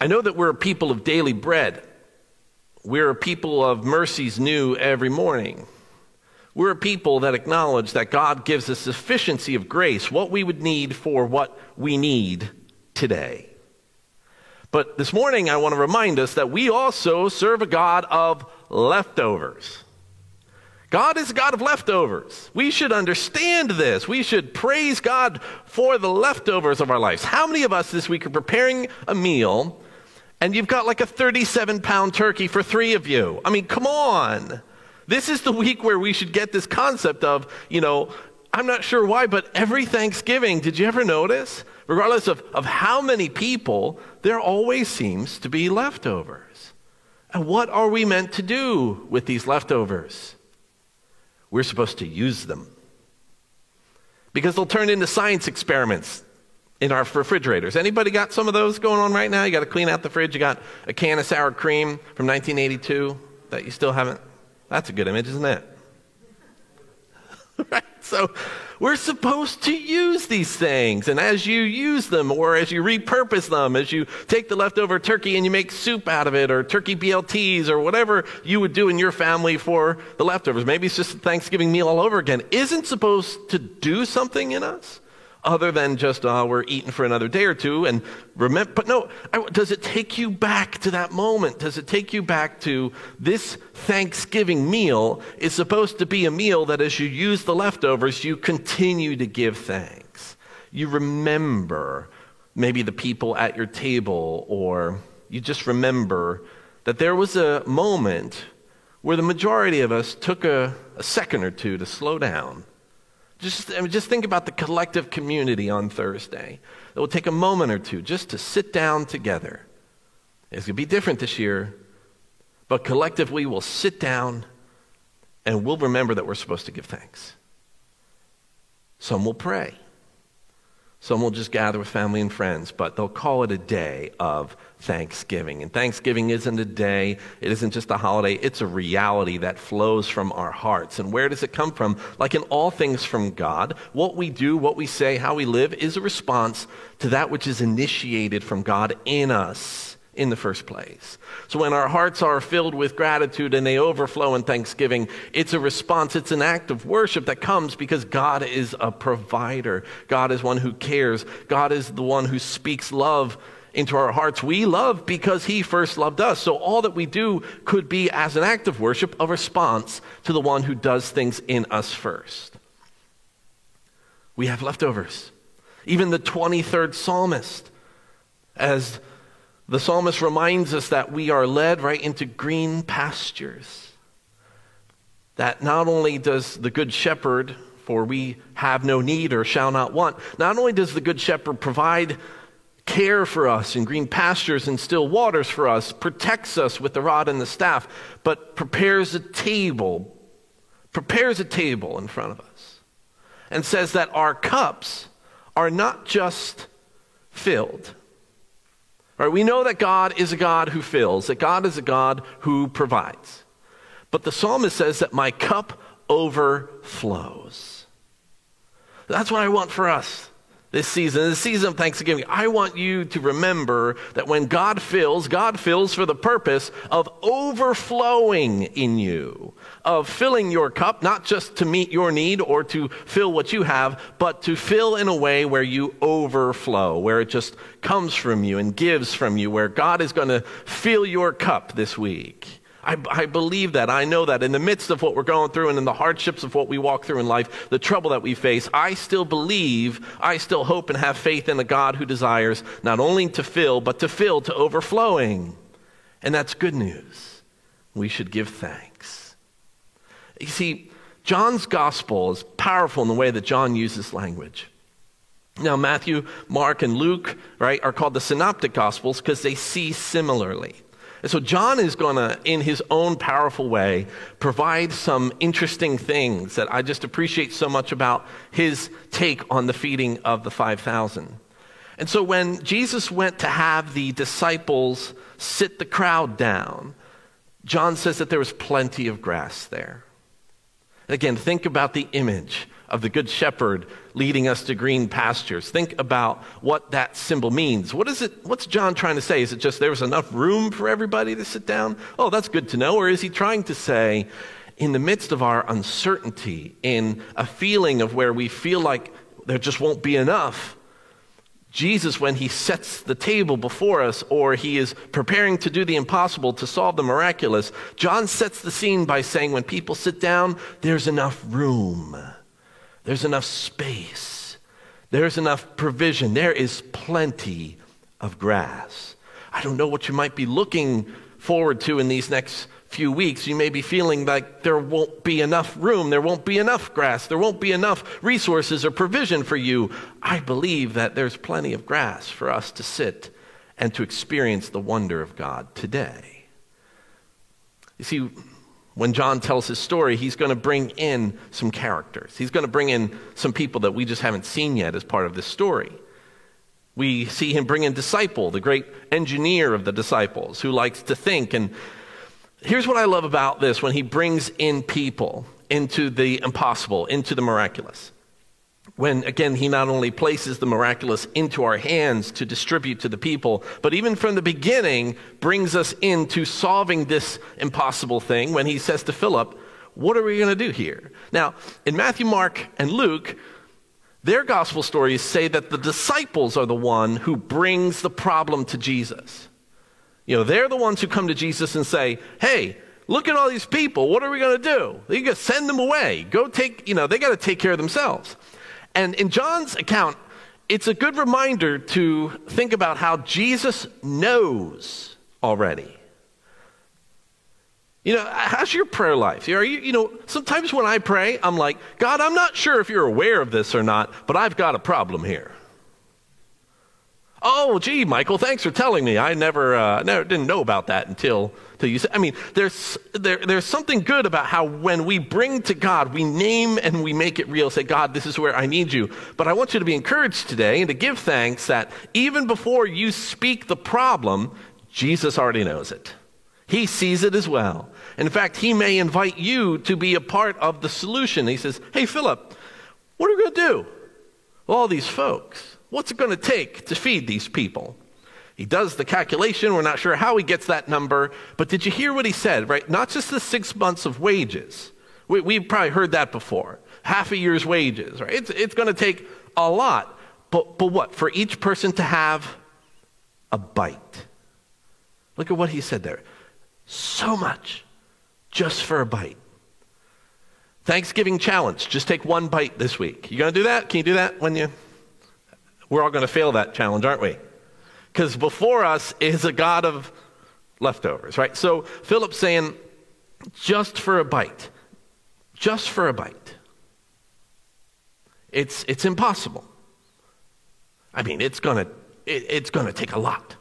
I know that we're a people of daily bread. We're a people of mercies new every morning. We're a people that acknowledge that God gives us sufficiency of grace, what we would need for what we need today. But this morning, I want to remind us that we also serve a God of leftovers. God is a God of leftovers. We should understand this. We should praise God for the leftovers of our lives. How many of us this week are preparing a meal and you've got like a 37 pound turkey for three of you? I mean, come on. This is the week where we should get this concept of, you know, I'm not sure why, but every Thanksgiving, did you ever notice? Regardless of, of how many people, there always seems to be leftovers. And what are we meant to do with these leftovers? We're supposed to use them. Because they'll turn into science experiments in our refrigerators. Anybody got some of those going on right now? You got to clean out the fridge. You got a can of sour cream from 1982 that you still haven't. That's a good image, isn't it? right? So we're supposed to use these things. And as you use them or as you repurpose them, as you take the leftover turkey and you make soup out of it or turkey BLTs or whatever you would do in your family for the leftovers, maybe it's just a Thanksgiving meal all over again, isn't supposed to do something in us other than just uh, we're eating for another day or two and remember but no I, does it take you back to that moment? Does it take you back to this thanksgiving meal is supposed to be a meal that as you use the leftovers you continue to give thanks? You remember maybe the people at your table or you just remember that there was a moment where the majority of us took a, a second or two to slow down just, I mean, just think about the collective community on Thursday. It will take a moment or two just to sit down together. It's going to be different this year, but collectively we'll sit down and we'll remember that we're supposed to give thanks. Some will pray. Some will just gather with family and friends, but they'll call it a day of Thanksgiving. And Thanksgiving isn't a day, it isn't just a holiday, it's a reality that flows from our hearts. And where does it come from? Like in all things from God, what we do, what we say, how we live is a response to that which is initiated from God in us in the first place. So when our hearts are filled with gratitude and they overflow in thanksgiving, it's a response, it's an act of worship that comes because God is a provider. God is one who cares. God is the one who speaks love into our hearts. We love because he first loved us. So all that we do could be as an act of worship, a response to the one who does things in us first. We have leftovers. Even the 23rd psalmist, as the psalmist reminds us that we are led right into green pastures. That not only does the good shepherd, for we have no need or shall not want, not only does the good shepherd provide care for us in green pastures and still waters for us, protects us with the rod and the staff, but prepares a table, prepares a table in front of us, and says that our cups are not just filled We know that God is a God who fills, that God is a God who provides. But the psalmist says that my cup overflows. That's what I want for us this season, this season of Thanksgiving. I want you to remember that when God fills, God fills for the purpose of overflowing in you of filling your cup, not just to meet your need or to fill what you have, but to fill in a way where you overflow, where it just comes from you and gives from you, where God is going to fill your cup this week. I, I, believe that. I know that in the midst of what we're going through and in the hardships of what we walk through in life, the trouble that we face, I still believe, I still hope and have faith in a God who desires not only to fill, but to fill to overflowing. And that's good news. We should give thanks. You see, John's gospel is powerful in the way that John uses language. Now, Matthew, Mark, and Luke, right, are called the synoptic gospels because they see similarly. And so John is going to, in his own powerful way, provide some interesting things that I just appreciate so much about his take on the feeding of the 5,000. And so when Jesus went to have the disciples sit the crowd down, John says that there was plenty of grass there. And Again, think about the image of the Good Shepherd leading us to green pastures. Think about what that symbol means. What is it? What's John trying to say? Is it just there was enough room for everybody to sit down? Oh, that's good to know. Or is he trying to say, in the midst of our uncertainty, in a feeling of where we feel like there just won't be enough, Jesus, when he sets the table before us or he is preparing to do the impossible to solve the miraculous, John sets the scene by saying, when people sit down, there's enough room, there's enough space, there's enough provision, there is plenty of grass. I don't know what you might be looking forward to in these next few weeks, you may be feeling like there won't be enough room, there won't be enough grass, there won't be enough resources or provision for you. I believe that there's plenty of grass for us to sit and to experience the wonder of God today. You see, when John tells his story, he's going to bring in some characters. He's going to bring in some people that we just haven't seen yet as part of this story. We see him bring in disciple, the great engineer of the disciples, who likes to think and here's what I love about this when he brings in people into the impossible, into the miraculous. When, again, he not only places the miraculous into our hands to distribute to the people, but even from the beginning brings us into solving this impossible thing when he says to Philip, What are we going to do here? Now, in Matthew, Mark, and Luke, their gospel stories say that the disciples are the one who brings the problem to Jesus. You know, they're the ones who come to Jesus and say, hey, look at all these people. What are we going to do? You got to send them away. Go take, you know, they got to take care of themselves. And in John's account, it's a good reminder to think about how Jesus knows already. You know, how's your prayer life? Are you, you know, sometimes when I pray, I'm like, God, I'm not sure if you're aware of this or not, but I've got a problem here. Oh, gee, Michael, thanks for telling me. I never, uh, never didn't know about that until, you. I mean, there's, there, there's something good about how when we bring to God, we name and we make it real. Say, God, this is where I need you. But I want you to be encouraged today and to give thanks that even before you speak the problem, Jesus already knows it. He sees it as well. In fact, he may invite you to be a part of the solution. He says, Hey, Philip, what are we going to do? All these folks. What's it going to take to feed these people? He does the calculation. We're not sure how he gets that number. But did you hear what he said, right? Not just the six months of wages. We, have probably heard that before. Half a year's wages, right? It's, it's going to take a lot. But, but what? For each person to have a bite. Look at what he said there. So much just for a bite. Thanksgiving challenge. Just take one bite this week. You going to do that? Can you do that when you we're all going to fail that challenge, aren't we? Because before us is a God of leftovers, right? So Philip's saying, just for a bite, just for a bite. It's, it's impossible. I mean, it's going to it, it's going to take a lot.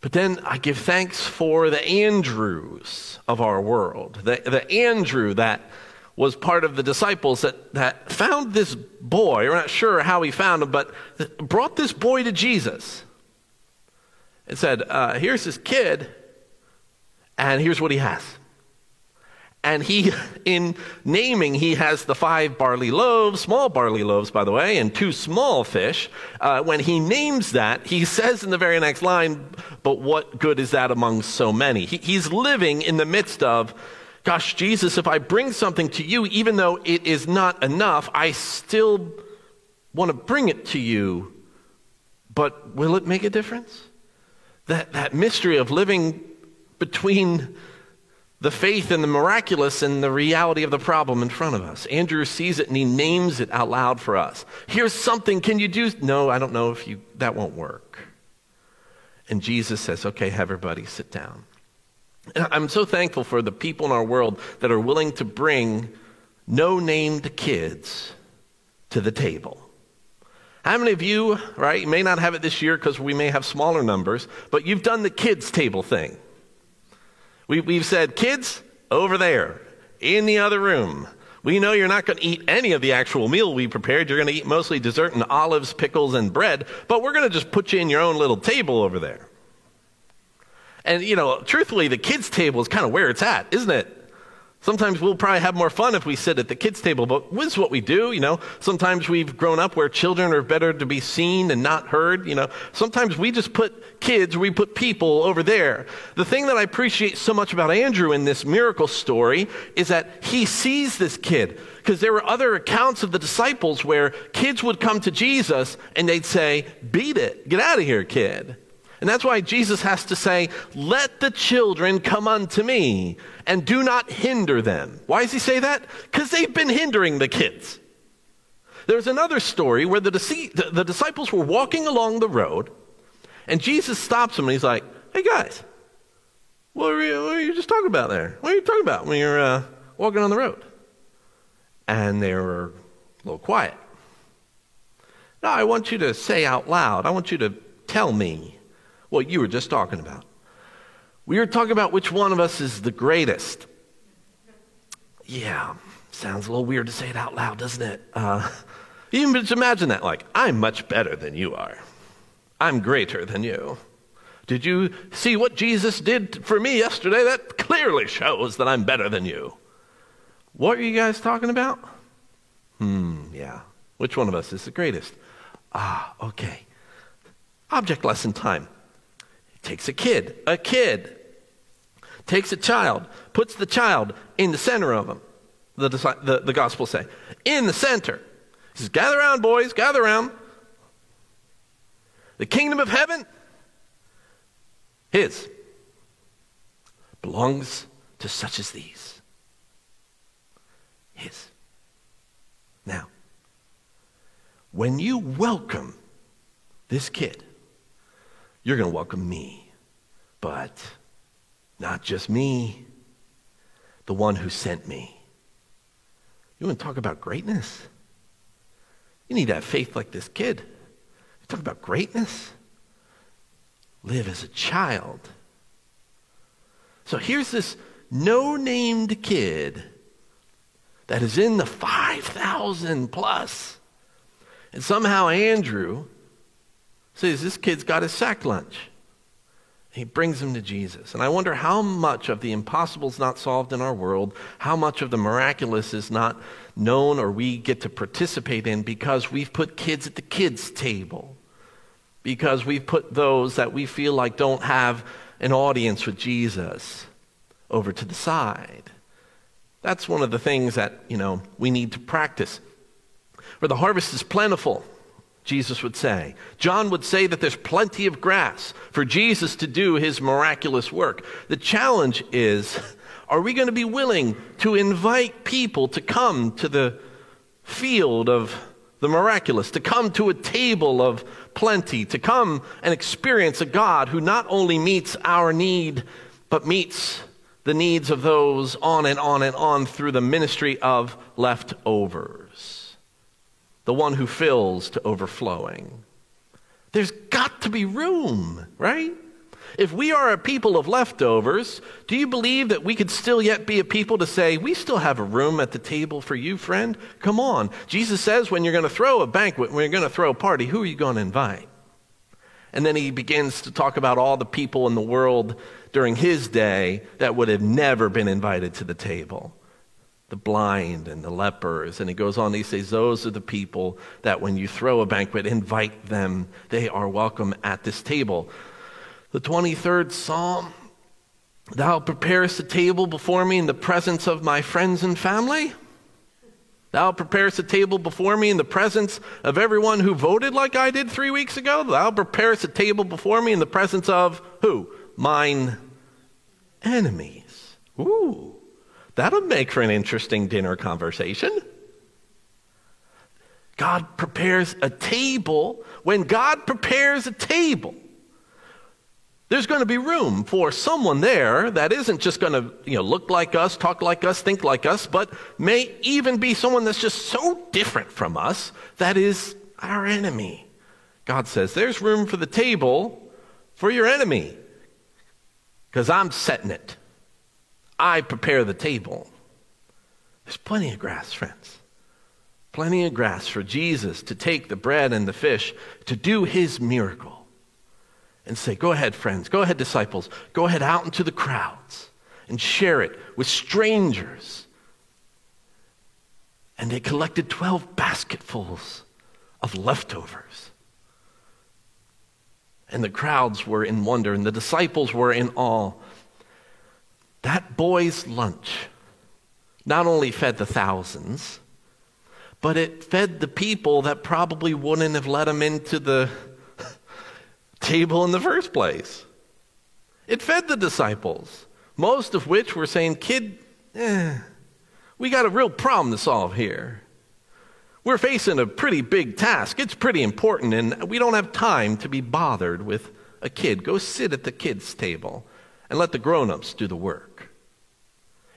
But then I give thanks for the Andrews of our world, the, the Andrew that was part of the disciples that, that found this boy. We're not sure how he found him, but brought this boy to Jesus and said, uh, Here's this kid, and here's what he has. And he, in naming, he has the five barley loaves, small barley loaves, by the way, and two small fish. Uh, when he names that, he says in the very next line, But what good is that among so many? He, he's living in the midst of Gosh, Jesus, if I bring something to you, even though it is not enough, I still want to bring it to you. But will it make a difference? That, that mystery of living between the faith and the miraculous and the reality of the problem in front of us. Andrew sees it and he names it out loud for us. Here's something, can you do? No, I don't know if you, that won't work. And Jesus says, okay, have everybody sit down. I'm so thankful for the people in our world that are willing to bring no named kids to the table. How many of you, right, you may not have it this year because we may have smaller numbers, but you've done the kids' table thing. We, we've said, kids, over there, in the other room. We know you're not going to eat any of the actual meal we prepared. You're going to eat mostly dessert and olives, pickles, and bread, but we're going to just put you in your own little table over there. And, you know, truthfully, the kids' table is kind of where it's at, isn't it? Sometimes we'll probably have more fun if we sit at the kids' table, but this is what we do, you know. Sometimes we've grown up where children are better to be seen and not heard, you know. Sometimes we just put kids, we put people over there. The thing that I appreciate so much about Andrew in this miracle story is that he sees this kid. Because there were other accounts of the disciples where kids would come to Jesus and they'd say, Beat it, get out of here, kid. And that's why Jesus has to say, Let the children come unto me and do not hinder them. Why does he say that? Because they've been hindering the kids. There's another story where the, the, disciples were walking along the road and Jesus stops them and he's like, Hey guys, what were you, what you just talking about there? What are you talking about when you're uh, walking on the road? And they were a little quiet. Now, I want you to say out loud, I want you to tell me what you were just talking about. We were talking about which one of us is the greatest. Yeah, sounds a little weird to say it out loud, doesn't it? Uh, even just imagine that, like, I'm much better than you are. I'm greater than you. Did you see what Jesus did for me yesterday? That clearly shows that I'm better than you. What are you guys talking about? Hmm, yeah. Which one of us is the greatest? Ah, okay. Object lesson time takes a kid, a kid, takes a child, puts the child in the center of them. The, the, the gospel say, in the center. He says, gather around, boys, gather around. The kingdom of heaven, his, belongs to such as these. His. Now, when you welcome this kid, you're going to welcome me. But not just me, the one who sent me. You want to talk about greatness? You need to have faith like this kid. You talk about greatness? Live as a child. So here's this no named kid that is in the 5,000 plus. And somehow Andrew says, This kid's got his sack lunch. He brings him to Jesus. And I wonder how much of the impossible is not solved in our world, how much of the miraculous is not known or we get to participate in because we've put kids at the kids' table, because we've put those that we feel like don't have an audience with Jesus over to the side. That's one of the things that, you know, we need to practice. For the harvest is plentiful, Jesus would say. John would say that there's plenty of grass for Jesus to do his miraculous work. The challenge is are we going to be willing to invite people to come to the field of the miraculous, to come to a table of plenty, to come and experience a God who not only meets our need, but meets the needs of those on and on and on through the ministry of leftovers the one who fills to overflowing. There's got to be room, right? If we are a people of leftovers, do you believe that we could still yet be a people to say, we still have a room at the table for you, friend? Come on. Jesus says when you're going to throw a banquet, when you're going to throw a party, who are you going to invite? And then he begins to talk about all the people in the world during his day that would have never been invited to the table the blind and the lepers. And he goes on, he says, Those are the people that when you throw a banquet, invite them. They are welcome at this table. The 23rd Psalm Thou preparest a table before me in the presence of my friends and family. Thou preparest a table before me in the presence of everyone who voted like I did three weeks ago. Thou preparest a table before me in the presence of who? Mine enemies. Ooh. That'll make for an interesting dinner conversation. God prepares a table. When God prepares a table, there's going to be room for someone there that isn't just going to you know, look like us, talk like us, think like us, but may even be someone that's just so different from us that is our enemy. God says, There's room for the table for your enemy because I'm setting it. I prepare the table. There's plenty of grass, friends. Plenty of grass for Jesus to take the bread and the fish to do his miracle and say, Go ahead, friends. Go ahead, disciples. Go ahead out into the crowds and share it with strangers. And they collected 12 basketfuls of leftovers. And the crowds were in wonder, and the disciples were in awe. That boy's lunch not only fed the thousands, but it fed the people that probably wouldn't have let him into the table in the first place. It fed the disciples, most of which were saying, Kid, eh, we got a real problem to solve here. We're facing a pretty big task. It's pretty important, and we don't have time to be bothered with a kid. Go sit at the kids' table and let the grown ups do the work.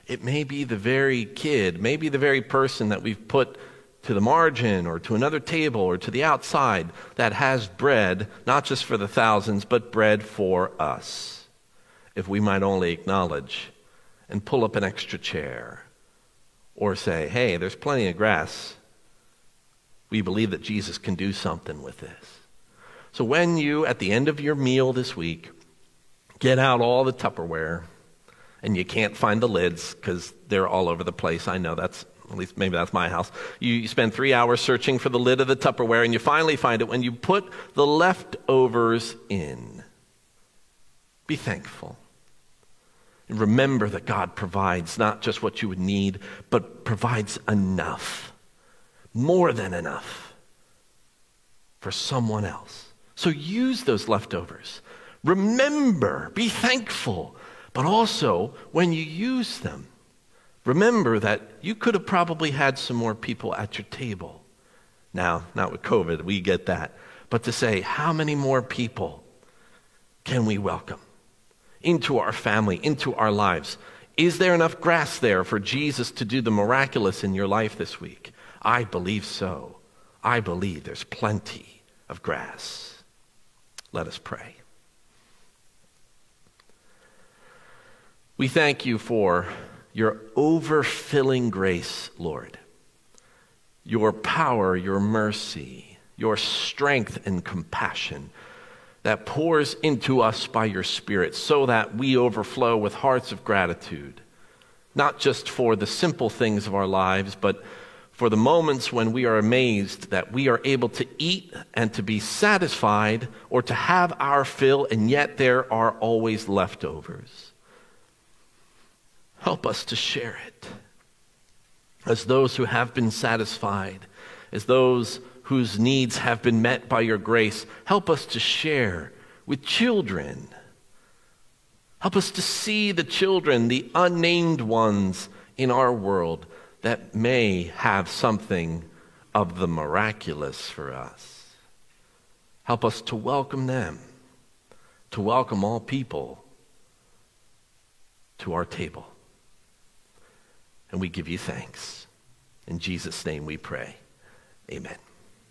It may be the very kid, maybe the very person that we've put to the margin or to another table or to the outside that has bread, not just for the thousands, but bread for us. If we might only acknowledge and pull up an extra chair or say, hey, there's plenty of grass. We believe that Jesus can do something with this. So when you, at the end of your meal this week, get out all the Tupperware, and you can't find the lids because they're all over the place. I know that's at least maybe that's my house. You, you spend three hours searching for the lid of the Tupperware, and you finally find it when you put the leftovers in. Be thankful. And remember that God provides not just what you would need, but provides enough, more than enough, for someone else. So use those leftovers. Remember, be thankful, but also when you use them, remember that you could have probably had some more people at your table. Now, not with COVID, we get that. But to say, how many more people can we welcome into our family, into our lives? Is there enough grass there for Jesus to do the miraculous in your life this week? I believe so. I believe there's plenty of grass. Let us pray. We thank you for your overfilling grace, Lord, your power, your mercy, your strength and compassion that pours into us by your Spirit so that we overflow with hearts of gratitude, not just for the simple things of our lives, but for the moments when we are amazed that we are able to eat and to be satisfied or to have our fill, and yet there are always leftovers. Help us to share it. As those who have been satisfied, as those whose needs have been met by your grace, help us to share with children. Help us to see the children, the unnamed ones in our world that may have something of the miraculous for us. Help us to welcome them, to welcome all people to our table. And we give you thanks. In Jesus' name we pray. Amen.